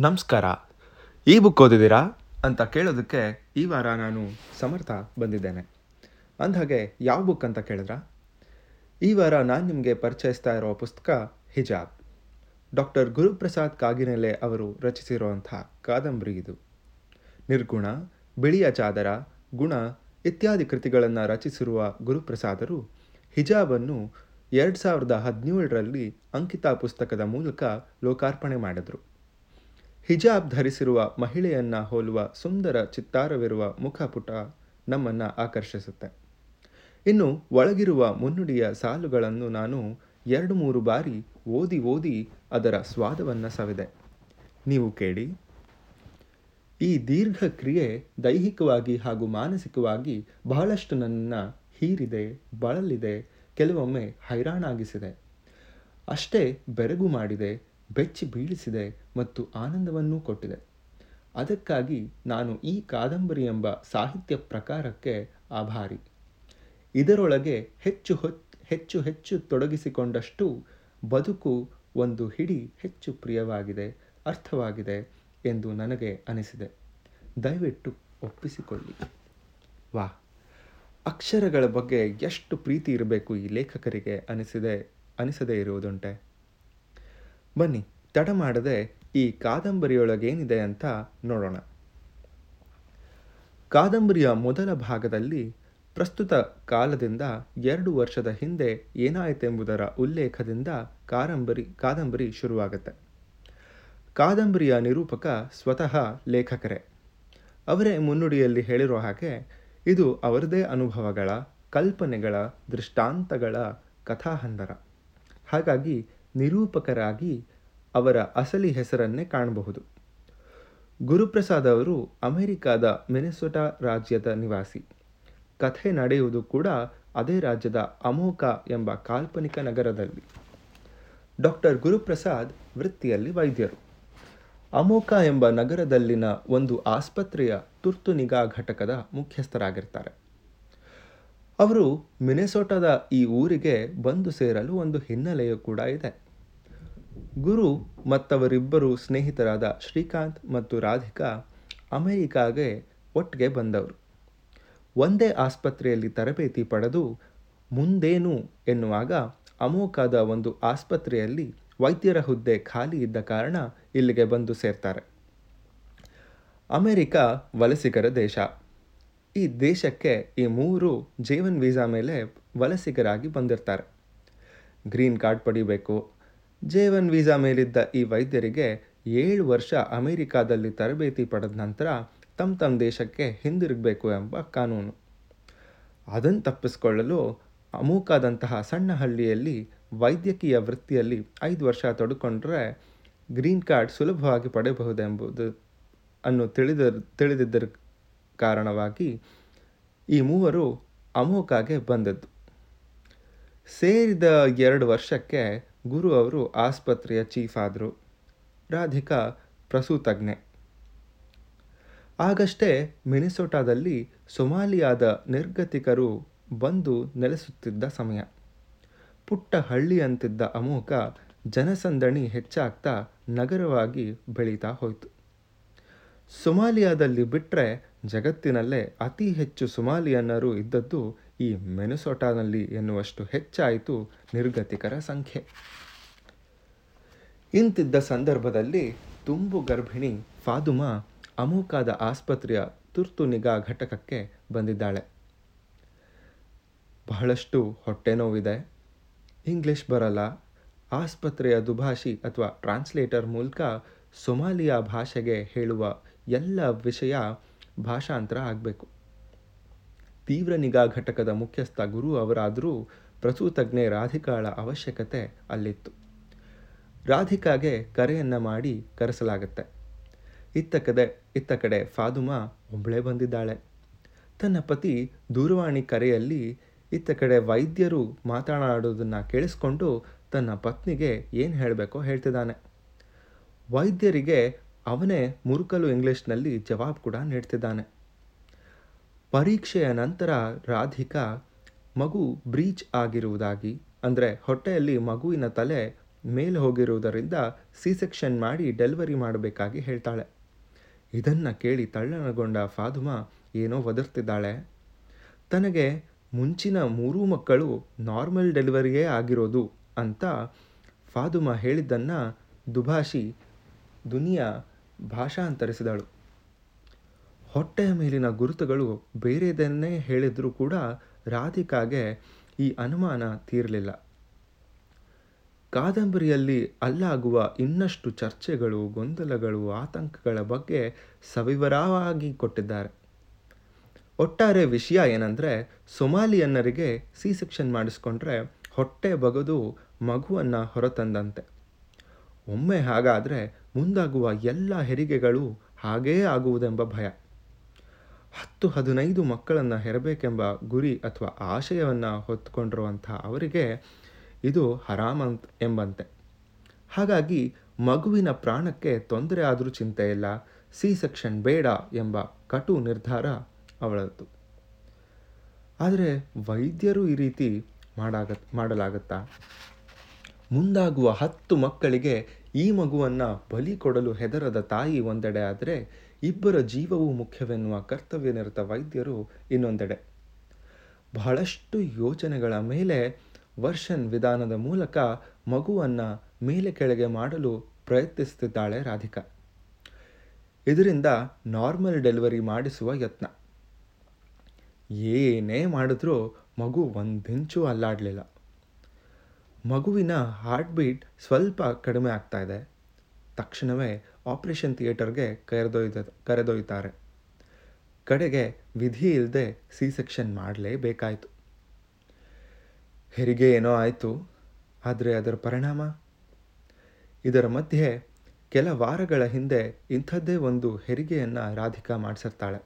ನಮಸ್ಕಾರ. ಈ ಬುಕ್ ಓದಿದ್ದೀರಾ? ಅಂತ ಕೇಳೋದಕ್ಕೆ ಈ ವಾರ ನಾನು ಸಮರ್ಥ ಬಂದಿದ್ದೇನೆ. ಅಂದಹಾಗೆ ಯಾವ ಬುಕ್ ಅಂತ ಕೇಳಿದ್ರ? ಈ ವಾರ ನಾನು ನಿಮಗೆ ಪರಿಚಯಿಸ್ತಾ ಇರೋ ಪುಸ್ತಕ ಹಿಜಾಬ್. ಡಾಕ್ಟರ್ ಗುರುಪ್ರಸಾದ್ ಕಾಗಿನೆಲೆ ಅವರು ರಚಿಸಿರುವಂಥ ಕಾದಂಬರಿ ಇದು. ನಿರ್ಗುಣ, ಬಿಳಿಯ ಚಾದರ, ಗುಣ ಇತ್ಯಾದಿ ಕೃತಿಗಳನ್ನು ರಚಿಸಿರುವ ಗುರುಪ್ರಸಾದರು ಹಿಜಾಬನ್ನು ಎರಡು ಸಾವಿರದ ಹದಿನೇಳರಲ್ಲಿ ಅಂಕಿತಾ ಪುಸ್ತಕದ ಮೂಲಕ ಲೋಕಾರ್ಪಣೆ ಮಾಡಿದರು. ಹಿಜಾಬ್ ಧರಿಸಿರುವ ಮಹಿಳೆಯನ್ನ ಹೋಲುವ ಸುಂದರ ಚಿತ್ತಾರವಿರುವ ಮುಖಪುಟ ನಮ್ಮನ್ನು ಆಕರ್ಷಿಸುತ್ತೆ. ಇನ್ನು ಒಳಗಿರುವ ಮುನ್ನುಡಿಯ ಸಾಲುಗಳನ್ನು ನಾನು ಎರಡು ಮೂರು ಬಾರಿ ಓದಿ ಓದಿ ಅದರ ಸ್ವಾದವನ್ನು ಸವಿದೆ. ನೀವು ಕೇಳಿ. ಈ ದೀರ್ಘ ಕ್ರಿಯೆ ದೈಹಿಕವಾಗಿ ಹಾಗೂ ಮಾನಸಿಕವಾಗಿ ಬಹಳಷ್ಟು ನನ್ನ ಹೀರಿದೆ, ಬಳಲಿದೆ, ಕೆಲವೊಮ್ಮೆ ಹೈರಾಣಾಗಿಸಿದೆ. ಅಷ್ಟೇ ಬೆರಗು ಮಾಡಿದೆ, ಬೆಚ್ಚಿ ಬೀಳಿಸಿದೆ ಮತ್ತು ಆನಂದವನ್ನೂ ಕೊಟ್ಟಿದೆ. ಅದಕ್ಕಾಗಿ ನಾನು ಈ ಕಾದಂಬರಿ ಎಂಬ ಸಾಹಿತ್ಯ ಪ್ರಕಾರಕ್ಕೆ ಆಭಾರಿ. ಇದರೊಳಗೆ ಹೆಚ್ಚು ಹೆಚ್ಚು ಹೆಚ್ಚು ತೊಡಗಿಸಿಕೊಂಡಷ್ಟು ಬದುಕು ಒಂದು ಹಿಡಿ ಹೆಚ್ಚು ಪ್ರಿಯವಾಗಿದೆ, ಅರ್ಥವಾಗಿದೆ ಎಂದು ನನಗೆ ಅನಿಸಿದೆ. ದಯವಿಟ್ಟು ಒಪ್ಪಿಸಿಕೊಳ್ಳಿ. ವಾ ಅಕ್ಷರಗಳ ಬಗ್ಗೆ ಎಷ್ಟು ಪ್ರೀತಿ ಇರಬೇಕು ಈ ಲೇಖಕರಿಗೆ ಅನಿಸಿದೆ, ಅನಿಸದೇ ಇರುವುದುಂಟೆ? ಬನ್ನಿ, ತಡ ಮಾಡದೆ ಈ ಕಾದಂಬರಿಯೊಳಗೇನಿದೆ ಅಂತ ನೋಡೋಣ. ಕಾದಂಬರಿಯ ಮೊದಲ ಭಾಗದಲ್ಲಿ ಪ್ರಸ್ತುತ ಕಾಲದಿಂದ ಎರಡು ವರ್ಷದ ಹಿಂದೆ ಏನಾಯಿತೆಂಬುದರ ಉಲ್ಲೇಖದಿಂದ ಕಾದಂಬರಿ ಕಾದಂಬರಿ ಶುರುವಾಗುತ್ತೆ. ಕಾದಂಬರಿಯ ನಿರೂಪಕ ಸ್ವತಃ ಲೇಖಕರೇ. ಅವರೇ ಮುನ್ನುಡಿಯಲ್ಲಿ ಹೇಳಿರೋ ಹಾಗೆ ಇದು ಅವರದೇ ಅನುಭವಗಳ, ಕಲ್ಪನೆಗಳ, ದೃಷ್ಟಾಂತಗಳ ಕಥಾಹಂದರ. ಹಾಗಾಗಿ ನಿರೂಪಕರಾಗಿ ಅವರ ಅಸಲಿ ಹೆಸರನ್ನೇ ಕಾಣಬಹುದು. ಗುರುಪ್ರಸಾದ್ ಅವರು ಅಮೆರಿಕಾದ ಮೆನೆಸೋಟಾ ರಾಜ್ಯದ ನಿವಾಸಿ. ಕಥೆ ನಡೆಯುವುದು ಕೂಡ ಅದೇ ರಾಜ್ಯದ ಅಮೋಕ ಎಂಬ ಕಾಲ್ಪನಿಕ ನಗರದಲ್ಲಿ. ಡಾಕ್ಟರ್ ಗುರುಪ್ರಸಾದ್ ವೃತ್ತಿಯಲ್ಲಿ ವೈದ್ಯರು. ಅಮೋಕ ಎಂಬ ನಗರದಲ್ಲಿನ ಒಂದು ಆಸ್ಪತ್ರೆಯ ತುರ್ತು ನಿಗಾ ಘಟಕದ ಮುಖ್ಯಸ್ಥರಾಗಿರ್ತಾರೆ. ಅವರು ಮಿನೆಸೋಟದ ಈ ಊರಿಗೆ ಬಂದು ಸೇರಲು ಒಂದು ಹಿನ್ನೆಲೆಯೂ ಕೂಡ ಇದೆ. ಗುರು ಮತ್ತವರಿಬ್ಬರು ಸ್ನೇಹಿತರಾದ ಶ್ರೀಕಾಂತ್ ಮತ್ತು ರಾಧಿಕಾ ಅಮೆರಿಕಾಗೆ ಒಟ್ಟಿಗೆ ಬಂದವರು. ಒಂದೇ ಆಸ್ಪತ್ರೆಯಲ್ಲಿ ತರಬೇತಿ ಪಡೆದು ಮುಂದೇನು ಎನ್ನುವಾಗ ಅಮೋಕಾದ ಒಂದು ಆಸ್ಪತ್ರೆಯಲ್ಲಿ ವೈದ್ಯರ ಹುದ್ದೆ ಖಾಲಿ ಇದ್ದ ಕಾರಣ ಇಲ್ಲಿಗೆ ಬಂದು ಸೇರ್ತಾರೆ. ಅಮೆರಿಕ ವಲಸಿಗರ ದೇಶ. ಈ ದೇಶಕ್ಕೆ ಈ ಮೂರು ಜೀವನ್ ವೀಸಾ ಮೇಲೆ ವಲಸಿಗರಾಗಿ ಬಂದಿರ್ತಾರೆ. ಗ್ರೀನ್ ಕಾರ್ಡ್ ಪಡಿಬೇಕು ಜೇವನ್ ವೀಸಾ ಮೇಲಿದ್ದ ಈ ವೈದ್ಯರಿಗೆ ಏಳು ವರ್ಷ ಅಮೆರಿಕಾದಲ್ಲಿ ತರಬೇತಿ ಪಡೆದ ನಂತರ ತಮ್ಮ ತಮ್ಮ ದೇಶಕ್ಕೆ ಹಿಂದಿರುಗಬೇಕು ಎಂಬ ಕಾನೂನು. ಅದನ್ನು ತಪ್ಪಿಸಿಕೊಳ್ಳಲು ಅಮೂಕಾದಂತಹ ಸಣ್ಣ ಹಳ್ಳಿಯಲ್ಲಿ ವೈದ್ಯಕೀಯ ವೃತ್ತಿಯಲ್ಲಿ ಐದು ವರ್ಷ ತೊಡ್ಕೊಂಡ್ರೆ ಗ್ರೀನ್ ಕಾರ್ಡ್ ಸುಲಭವಾಗಿ ಪಡೆಯಬಹುದೆಂಬುದು ಅನ್ನು ತಿಳಿದ, ತಿಳಿದಿದ್ದರ ಕಾರಣವಾಗಿ ಈ ಮೂವರು ಅಮೋಕಾಗೆ ಬಂದದ್ದು. ಸೇರಿದ ಎರಡು ವರ್ಷಕ್ಕೆ ಗುರು ಅವರು ಆಸ್ಪತ್ರೆಯ ಚೀಫ್ ಆದರು. ರಾಧಿಕಾ ಪ್ರಸೂತಜ್ಞೆ. ಆಗಷ್ಟೇ ಮಿನಿಸೋಟಾದಲ್ಲಿ ಸೊಮಾಲಿಯಾದ ನಿರ್ಗತಿಕರು ಬಂದು ನೆಲೆಸುತ್ತಿದ್ದ ಸಮಯ. ಪುಟ್ಟ ಹಳ್ಳಿಯಂತಿದ್ದ ಅಮೋಕ ಜನಸಂದಣಿ ಹೆಚ್ಚಾಗ್ತಾ ನಗರವಾಗಿ ಬೆಳೀತಾ ಹೋಯಿತು. ಸೊಮಾಲಿಯಾದಲ್ಲಿ ಬಿಟ್ಟರೆ ಜಗತ್ತಿನಲ್ಲೇ ಅತಿ ಹೆಚ್ಚು ಸೊಮಾಲಿಯನ್ನರು ಇದ್ದದ್ದು ಈ ಮೆನುಸೋಟಾನಲ್ಲಿ ಎನ್ನುವಷ್ಟು ಹೆಚ್ಚಾಯಿತು ನಿರ್ಗತಿಕರ ಸಂಖ್ಯೆ. ಇಂತಿದ್ದ ಸಂದರ್ಭದಲ್ಲಿ ತುಂಬು ಗರ್ಭಿಣಿ ಫಾದುಮಾ ಅಮೂಕಾದ ಆಸ್ಪತ್ರೆಯ ತುರ್ತು ನಿಗಾ ಘಟಕಕ್ಕೆ ಬಂದಿದ್ದಾಳೆ. ಬಹಳಷ್ಟು ಹೊಟ್ಟೆ ನೋವಿದೆ. ಇಂಗ್ಲಿಷ್ ಬರಲ್ಲ. ಆಸ್ಪತ್ರೆಯ ದುಭಾಷಿ ಅಥವಾ ಟ್ರಾನ್ಸ್ಲೇಟರ್ ಮೂಲಕ ಸೊಮಾಲಿಯಾ ಭಾಷೆಗೆ ಹೇಳುವ ಎಲ್ಲ ವಿಷಯ ಭಾಷಾಂತರ ಆಗಬೇಕು. ತೀವ್ರ ನಿಗಾ ಘಟಕದ ಮುಖ್ಯಸ್ಥ ಗುರು ಅವರಾದರೂ ಪ್ರಸೂತಜ್ಞೆ ರಾಧಿಕಾಳ ಅವಶ್ಯಕತೆ ಅಲ್ಲಿತ್ತು. ರಾಧಿಕಾಗೆ ಕರೆಯನ್ನು ಮಾಡಿ ಕರೆಸಲಾಗುತ್ತೆ. ಇತ್ತ ಕಡೆ ಇತ್ತ ಕಡೆ ಫಾದುಮಾ ಒಬ್ಬಳೇ ಬಂದಿದ್ದಾಳೆ. ತನ್ನ ಪತಿ ದೂರವಾಣಿ ಕರೆಯಲ್ಲಿ ಇತ್ತ ಕಡೆ ವೈದ್ಯರು ಮಾತನಾಡೋದನ್ನು ಕೇಳಿಸ್ಕೊಂಡು ತನ್ನ ಪತ್ನಿಗೆ ಏನು ಹೇಳಬೇಕೋ ಹೇಳ್ತಿದ್ದಾನೆ. ವೈದ್ಯರಿಗೆ ಅವನೇ ಮುರುಕಲು ಇಂಗ್ಲೀಷ್ನಲ್ಲಿ ಜವಾಬ್ ಕೂಡ ನೀಡ್ತಿದ್ದಾನೆ. ಪರೀಕ್ಷೆಯ ನಂತರ ರಾಧಿಕಾ ಮಗು ಬ್ರೀಚ್ ಆಗಿರುವುದಾಗಿ, ಅಂದರೆ ಹೊಟ್ಟೆಯಲ್ಲಿ ಮಗುವಿನ ತಲೆ ಮೇಲೆ ಹೋಗಿರುವುದರಿಂದ ಸಿ ಸೆಕ್ಷನ್ ಮಾಡಿ ಡೆಲಿವರಿ ಮಾಡಬೇಕಾಗಿ ಹೇಳ್ತಾಳೆ. ಇದನ್ನು ಕೇಳಿ ತಳ್ಳನಗೊಂಡ ಫಾದುಮಾ ಏನೋ ಒದರ್ತಿದ್ದಾಳೆ. ತನಗೆ ಮುಂಚಿನ ಮೂರೂ ಮಕ್ಕಳು ನಾರ್ಮಲ್ ಡೆಲಿವರಿಯೇ ಆಗಿರೋದು ಅಂತ ಫಾದುಮಾ ಹೇಳಿದ್ದನ್ನು ದುಭಾಷಿ ದುನಿಯಾ ಭಾಷಾಂತರಿಸಿದಳು. ಹೊಟ್ಟೆಯ ಮೇಲಿನ ಗುರುತುಗಳು ಬೇರೆದನ್ನೇ ಹೇಳಿದರೂ ಕೂಡ ರಾಧಿಕಾಗೆ ಈ ಅನುಮಾನ ತೀರಲಿಲ್ಲ. ಕಾದಂಬರಿಯಲ್ಲಿ ಅಲ್ಲಾಗುವ ಇನ್ನಷ್ಟು ಚರ್ಚೆಗಳು, ಗೊಂದಲಗಳು, ಆತಂಕಗಳ ಬಗ್ಗೆ ಸವಿವರವಾಗಿ ಕೊಟ್ಟಿದ್ದಾರೆ. ಒಟ್ಟಾರೆ ವಿಷಯ ಏನಂದರೆ, ಸೊಮಾಲಿಯನ್ನರಿಗೆ ಸಿ ಸೆಕ್ಷನ್ ಮಾಡಿಸ್ಕೊಂಡ್ರೆ ಹೊಟ್ಟೆ ಬಗದು ಮಗುವನ್ನು ಹೊರತಂದಂತೆ. ಒಮ್ಮೆ ಹಾಗಾದರೆ ಮುಂದಾಗುವ ಎಲ್ಲ ಹೆರಿಗೆಗಳು ಹಾಗೇ ಆಗುವುದೆಂಬ ಭಯ. ಹತ್ತು ಹದಿನೈದು ಮಕ್ಕಳನ್ನು ಹೆರಬೇಕೆಂಬ ಗುರಿ ಅಥವಾ ಆಶಯವನ್ನು ಹೊತ್ಕೊಂಡಿರುವಂಥ ಅವರಿಗೆ ಇದು ಹರಾಮಂತ್ ಎಂಬಂತೆ. ಹಾಗಾಗಿ ಮಗುವಿನ ಪ್ರಾಣಕ್ಕೆ ತೊಂದರೆ ಆದರೂ ಚಿಂತೆ ಇಲ್ಲ, ಸಿ ಸೆಕ್ಷನ್ ಬೇಡ ಎಂಬ ಕಟು ನಿರ್ಧಾರ ಅವಳದ್ದು. ಆದರೆ ವೈದ್ಯರು ಈ ರೀತಿ ಮಾಡಾಗ ಮಾಡಲಾಗತ್ತಾ? ಮುಂದಾಗುವ ಹತ್ತು ಮಕ್ಕಳಿಗೆ ಈ ಮಗುವನ್ನು ಬಲಿ ಕೊಡಲು ಹೆದರದ ತಾಯಿ ಒಂದೆಡೆ ಆದರೆ ಇಬ್ಬರ ಜೀವವು ಮುಖ್ಯವೆನ್ನುವ ಕರ್ತವ್ಯನಿರತ ವೈದ್ಯರು ಇನ್ನೊಂದೆಡೆ. ಬಹಳಷ್ಟು ಯೋಚನೆಗಳ ಮೇಲೆ ವರ್ಷನ್ ವಿಧಾನದ ಮೂಲಕ ಮಗುವನ್ನು ಮೇಲೆ ಕೆಳಗೆ ಮಾಡಲು ಪ್ರಯತ್ನಿಸುತ್ತಿದ್ದಾಳೆ ರಾಧಿಕಾ. ಇದರಿಂದ ನಾರ್ಮಲ್ ಡೆಲಿವರಿ ಮಾಡಿಸುವ ಯತ್ನ. ಏನೇ ಮಾಡಿದ್ರೂ ಮಗು ಒಂದಿಂಚು ಅಲ್ಲಾಡಲಿಲ್ಲ. ಮಗುವಿನ ಹಾರ್ಟ್ ಬೀಟ್ ಸ್ವಲ್ಪ ಕಡಿಮೆ ಆಗ್ತಾ ಇದೆ. ತಕ್ಷಣವೇ ಆಪರೇಷನ್ ಥಿಯೇಟರ್ಗೆ ಕರೆದೊಯ್ದ, ಕರೆದೊಯ್ತಾರೆ. ಕಡೆಗೆ ವಿಧಿ ಇಲ್ಲದೆ ಸಿ ಸೆಕ್ಷನ್ ಮಾಡಲೇಬೇಕಾಯಿತು. ಹೆರಿಗೆ ಏನೋ ಆಯಿತು, ಆದರೆ ಅದರ ಪರಿಣಾಮ? ಇದರ ಮಧ್ಯೆ ಕೆಲ ವಾರಗಳ ಹಿಂದೆ ಇಂಥದ್ದೇ ಒಂದು ಹೆರಿಗೆಯನ್ನು ರಾಧಿಕಾ ಮಾಡಿಸಿರ್ತಾಳೆ.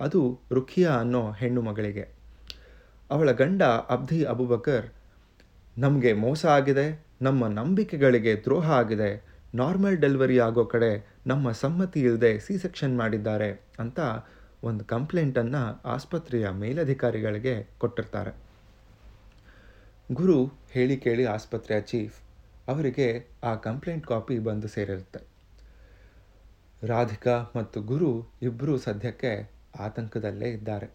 ಅದು ರುಖಿಯಾ ಅನ್ನೋ ಹೆಣ್ಣು ಮಗಳಿಗೆ. ಅವಳ ಗಂಡ ಅಬ್ದಿ ಅಬುಬಕರ್, ನಮಗೆ ಮೋಸ ಆಗಿದೆ, ನಮ್ಮ ನಂಬಿಕೆಗಳಿಗೆ ದ್ರೋಹ ಆಗಿದೆ ನಾರ್ಮಲ್ ಡೆಲಿವರಿ ಆಗೋ ಕಡೆ ನಮ್ಮ ಸಮ್ಮತಿ ಇಲ್ಲದೆ ಸಿ ಸೆಕ್ಷನ್ ಮಾಡಿದ್ದಾರೆ ಅಂತ ಒಂದು ಕಂಪ್ಲೇಂಟನ್ನು ಆಸ್ಪತ್ರೆಯ ಮೇಲಧಿಕಾರಿಗಳಿಗೆ ಕೊಟ್ಟಿರ್ತಾರೆ. ಗುರು ಹೇಳಿ ಕೇಳಿ ಆಸ್ಪತ್ರೆಯ ಚೀಫ್ ಅವರಿಗೆ ಆ ಕಂಪ್ಲೇಂಟ್ ಕಾಪಿ ಬಂದು ಸೇರಿರುತ್ತೆ. ರಾಧಿಕಾ ಮತ್ತು ಗುರು ಇಬ್ಬರೂ ಸದ್ಯಕ್ಕೆ ಆತಂಕದಲ್ಲೇ ಇದ್ದಾರೆ.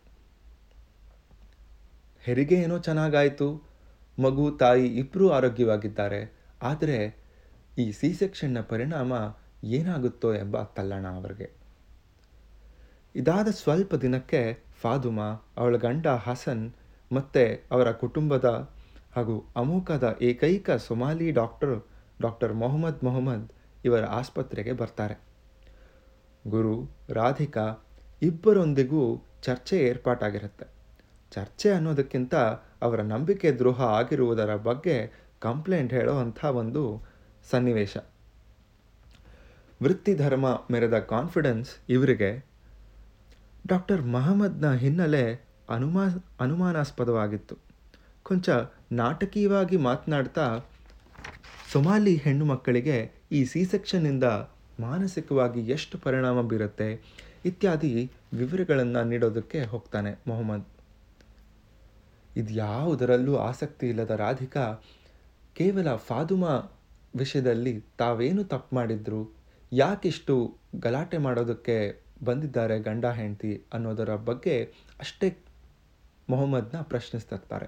ಹೆರಿಗೆ ಏನೋ ಚೆನ್ನಾಗಾಯಿತು. ಮಗು, ತಾಯಿ ಇಬ್ಬರೂ ಆರೋಗ್ಯವಾಗಿದ್ದಾರೆ. ಆದರೆ ಈ ಸಿ ಸೆಕ್ಷನ್ನ ಪರಿಣಾಮ ಏನಾಗುತ್ತೋ ಎಂಬ ತಲ್ಲಣ ಅವರಿಗೆ. ಇದಾದ ಸ್ವಲ್ಪ ದಿನಕ್ಕೆ ಫಾದುಮಾ, ಅವಳ ಗಂಡ ಹಸನ್ ಮತ್ತು ಅವರ ಕುಟುಂಬದ ಹಾಗೂ ಅಮೂಕದ ಏಕೈಕ Somali doctor doctor Mohammed Mohammed ಇವರ ಆಸ್ಪತ್ರೆಗೆ ಬರ್ತಾರೆ. ಗುರು ರಾಧಿಕಾ ಇಬ್ಬರೊಂದಿಗೂ ಚರ್ಚೆ ಏರ್ಪಾಟಾಗಿರುತ್ತೆ. ಚರ್ಚೆ ಅನ್ನೋದಕ್ಕಿಂತ ಅವರ ನಂಬಿಕೆ ದ್ರೋಹ ಆಗಿರುವುದರ ಬಗ್ಗೆ ಕಂಪ್ಲೇಂಟ್ ಹೇಳೋ ಒಂದು ಸನ್ನಿವೇಶ. ವೃತ್ತಿ ಧರ್ಮ ಮೆರೆದ ಕಾನ್ಫಿಡೆನ್ಸ್ ಇವರಿಗೆ ಡಾಕ್ಟರ್ ಮಹಮ್ಮದ್ನ ಹಿನ್ನೆಲೆ ಅನುಮಾ, ಅನುಮಾನಾಸ್ಪದವಾಗಿತ್ತು. ಕೊಂಚ ನಾಟಕೀಯವಾಗಿ ಮಾತನಾಡ್ತಾ ಸೊಮಾಲಿ ಹೆಣ್ಣು ಮಕ್ಕಳಿಗೆ ಈ ಸಿ ಸೆಕ್ಷನ್ನಿಂದ ಮಾನಸಿಕವಾಗಿ ಎಷ್ಟು ಪರಿಣಾಮ ಬೀರುತ್ತೆ ಇತ್ಯಾದಿ ವಿವರಗಳನ್ನು ನೀಡೋದಕ್ಕೆ ಹೋಗ್ತಾನೆ ಮೊಹಮ್ಮದ್. ಇದ್ಯಾವುದರಲ್ಲೂ ಆಸಕ್ತಿ ಇಲ್ಲದ ರಾಧಿಕಾ ಕೇವಲ ಫಾದುಮಾ ವಿಷಯದಲ್ಲಿ ತಾವೇನು ತಪ್ಪು ಮಾಡಿದ್ರು? ಯಾಕಿಷ್ಟು ಗಲಾಟೆ ಮಾಡೋದಕ್ಕೆ ಬಂದಿದ್ದಾರೆ ಗಂಡ ಹೆಂಡತಿ ಅನ್ನೋದರ ಬಗ್ಗೆ ಅಷ್ಟೇ ಮೊಹಮ್ಮದ್ನ ಪ್ರಶ್ನಿಸ್ತಿರ್ತಾರೆ.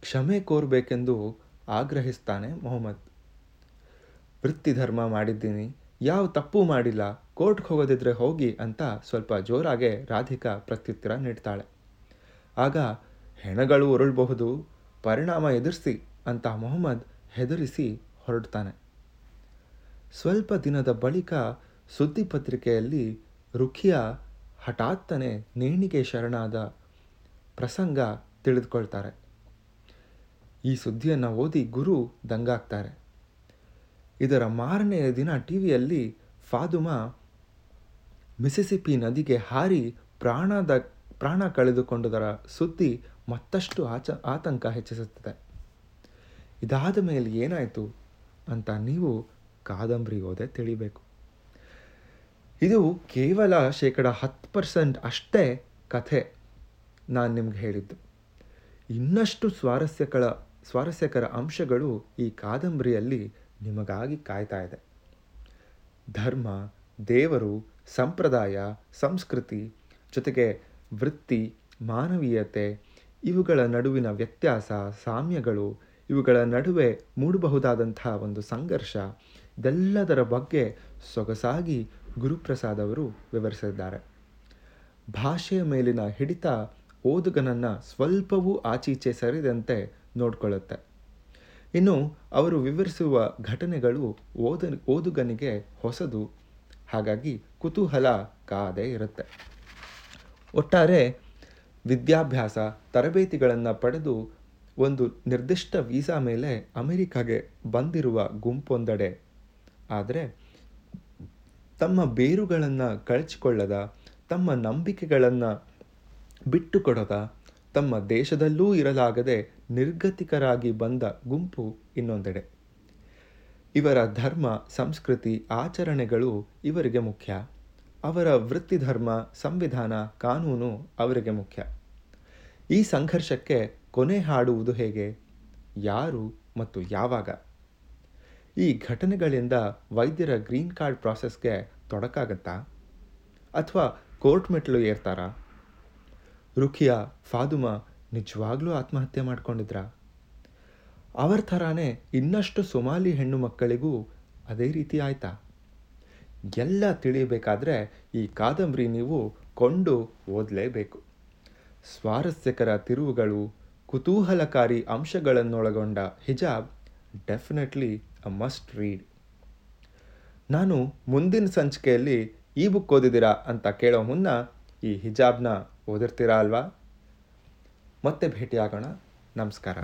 ಕ್ಷಮೆ ಕೋರಬೇಕೆಂದು ಆಗ್ರಹಿಸ್ತಾನೆ ಮೊಹಮ್ಮದ್. ವೃತ್ತಿ ಧರ್ಮ ಮಾಡಿದ್ದೀನಿ, ಯಾವ ತಪ್ಪು ಮಾಡಿಲ್ಲ, ಕೋರ್ಟ್ಗೆ ಹೋಗೋದಿದ್ರೆ ಹೋಗಿ ಅಂತ ಸ್ವಲ್ಪ ಜೋರಾಗೆ ರಾಧಿಕಾ ಪ್ರತ್ಯುತ್ತರ ನೀಡ್ತಾಳೆ. ಆಗ ಹೆಣಗಳು ಉರುಳಬಹುದು, ಪರಿಣಾಮ ಎದುರಿಸಿ ಅಂತ ಮೊಹಮ್ಮದ್ ಹೆದರಿಸಿ ಹೊರಡ್ತಾನೆ. ಸ್ವಲ್ಪ ದಿನದ ಬಳಿಕ ಸುದ್ದಿ ಪತ್ರಿಕೆಯಲ್ಲಿ ರುಖಿಯಾ ಹಠಾತ್ತನೆ ನೇಣಿಗೆ ಶರಣಾದ ಪ್ರಸಂಗ ತಿಳಿದುಕೊಳ್ತಾರೆ. ಈ ಸುದ್ದಿಯನ್ನು ಓದಿ ಗುರು ದಂಗಾಗ್ತಾರೆ. ಇದರ ಮಾರನೆಯ ದಿನ ಟಿ ವಿಯಲ್ಲಿ ಫಾದುಮಾ ಮಿಸಿಸಿಪಿ ನದಿಗೆ ಹಾರಿ ಪ್ರಾಣದ, ಪ್ರಾಣ ಕಳೆದುಕೊಂಡುದರ ಸುದ್ದಿ ಮತ್ತಷ್ಟು ಆಚ, ಆತಂಕ ಹೆಚ್ಚಿಸುತ್ತದೆ. ಇದಾದ ಮೇಲೆ ಏನಾಯಿತು ಅಂತ ನೀವು ಕಾದಂಬರಿ ಓದೆ ತಿಳಿಬೇಕು. ಇದು ಕೇವಲ ಶೇಕಡ ಹತ್ತು ಪರ್ಸೆಂಟ್ ಅಷ್ಟೇ ಕಥೆ ನಾನು ನಿಮ್ಗೆ ಹೇಳಿದ್ದು. ಇನ್ನಷ್ಟು ಸ್ವಾರಸ್ಯಗಳ ಸ್ವಾರಸ್ಯಕರ ಅಂಶಗಳು ಈ ಕಾದಂಬರಿಯಲ್ಲಿ ನಿಮಗಾಗಿ ಕಾಯ್ತಾ ಇದೆ. ಧರ್ಮ, ದೇವರು, ಸಂಪ್ರದಾಯ, ಸಂಸ್ಕೃತಿ, ಜೊತೆಗೆ ವೃತ್ತಿ, ಮಾನವೀಯತೆ, ಇವುಗಳ ನಡುವಿನ ವ್ಯತ್ಯಾಸ, ಸಾಮ್ಯಗಳು ಇವುಗಳ ನಡುವೆ ಮೂಡಬಹುದಾದಂಥ ಒಂದು ಸಂಘರ್ಷ ಇದೆಲ್ಲದರ ಬಗ್ಗೆ ಸೊಗಸಾಗಿ ಗುರುಪ್ರಸಾದ್ ಅವರು ವಿವರಿಸಿದ್ದಾರೆ. ಭಾಷೆಯ ಮೇಲಿನ ಹಿಡಿತ ಓದುಗನನ್ನು ಸ್ವಲ್ಪವೂ ಆಚೀಚೆ ಸರಿದಂತೆ ನೋಡಿಕೊಳ್ಳುತ್ತೆ. ಇನ್ನು ಅವರು ವಿವರಿಸುವ ಘಟನೆಗಳು ಓದ, ಓದುಗನಿಗೆ ಹೊಸದು, ಹಾಗಾಗಿ ಕುತೂಹಲ ಕಾದೇ ಇರುತ್ತೆ. ಒಟ್ಟಾರೆ ವಿದ್ಯಾಭ್ಯಾಸ, ತರಬೇತಿಗಳನ್ನು ಪಡೆದು ಒಂದು ನಿರ್ದಿಷ್ಟ ವೀಸಾ ಮೇಲೆ ಅಮೆರಿಕಾಗೆ ಬಂದಿರುವ ಗುಂಪೊಂದೆಡೆ. ಆದರೆ, ತಮ್ಮ ಬೇರುಗಳನ್ನು ಕಳಚಿಕೊಳ್ಳದ, ತಮ್ಮ ನಂಬಿಕೆಗಳನ್ನು ಬಿಟ್ಟುಕೊಡದ, ತಮ್ಮ ದೇಶದಲ್ಲೂ ಇರಲಾಗದೆ ನಿರ್ಗತಿಕರಾಗಿ ಬಂದ ಗುಂಪು ಇನ್ನೊಂದೆಡೆ. ಇವರ ಧರ್ಮ, ಸಂಸ್ಕೃತಿ, ಆಚರಣೆಗಳು ಇವರಿಗೆ ಮುಖ್ಯ. ಅವರ ವೃತ್ತಿಧರ್ಮ, ಸಂವಿಧಾನ, ಕಾನೂನು ಅವರಿಗೆ ಮುಖ್ಯ. ಈ ಸಂಘರ್ಷಕ್ಕೆ ಕೊನೆ ಹಾಡುವುದು ಹೇಗೆ? ಯಾರು ಮತ್ತು ಯಾವಾಗ? ಈ ಘಟನೆಗಳಿಂದ ವೈದ್ಯರ ಗ್ರೀನ್ ಕಾರ್ಡ್ ಪ್ರಾಸೆಸ್ಗೆ ತೊಡಕಾಗತ್ತಾ? ಅಥವಾ ಕೋರ್ಟ್ ಮೆಟ್ಲು ಏರ್ತಾರಾ? ರುಖಿಯಾ, ಫಾದುಮಾ ನಿಜವಾಗ್ಲೂ ಆತ್ಮಹತ್ಯೆ ಮಾಡ್ಕೊಂಡಿದ್ರ? ಅವರ ಥರಾನೇ ಇನ್ನಷ್ಟು ಸೊಮಾಲಿ ಹೆಣ್ಣು ಮಕ್ಕಳಿಗೂ ಅದೇ ರೀತಿ ಆಯ್ತಾ? ಎಲ್ಲ ತಿಳಿಯಬೇಕಾದ್ರೆ ಈ ಕಾದಂಬರಿ ನೀವು ಕೊಂಡು ಓದಲೇಬೇಕು. ಸ್ವಾರಸ್ಯಕರ ತಿರುವುಗಳು ಕುತೂಹಲಕಾರಿ ಅಂಶಗಳನ್ನೊಳಗೊಂಡ ಹಿಜಾಬ್ ಡೆಫಿನೆಟ್ಲಿ ಅ ಮಸ್ಟ್ ರೀಡ್ ನಾನು ಮುಂದಿನ ಸಂಚಿಕೆಯಲ್ಲಿ ಈ ಬುಕ್ ಓದಿದ್ದೀರಾ ಅಂತ ಕೇಳೋ ಮುನ್ನ ಈ ಹಿಜಾಬ್ನ ಓದಿರ್ತೀರಾ ಅಲ್ವಾ? ಮತ್ತೆ ಭೇಟಿಯಾಗೋಣ. ನಮಸ್ಕಾರ.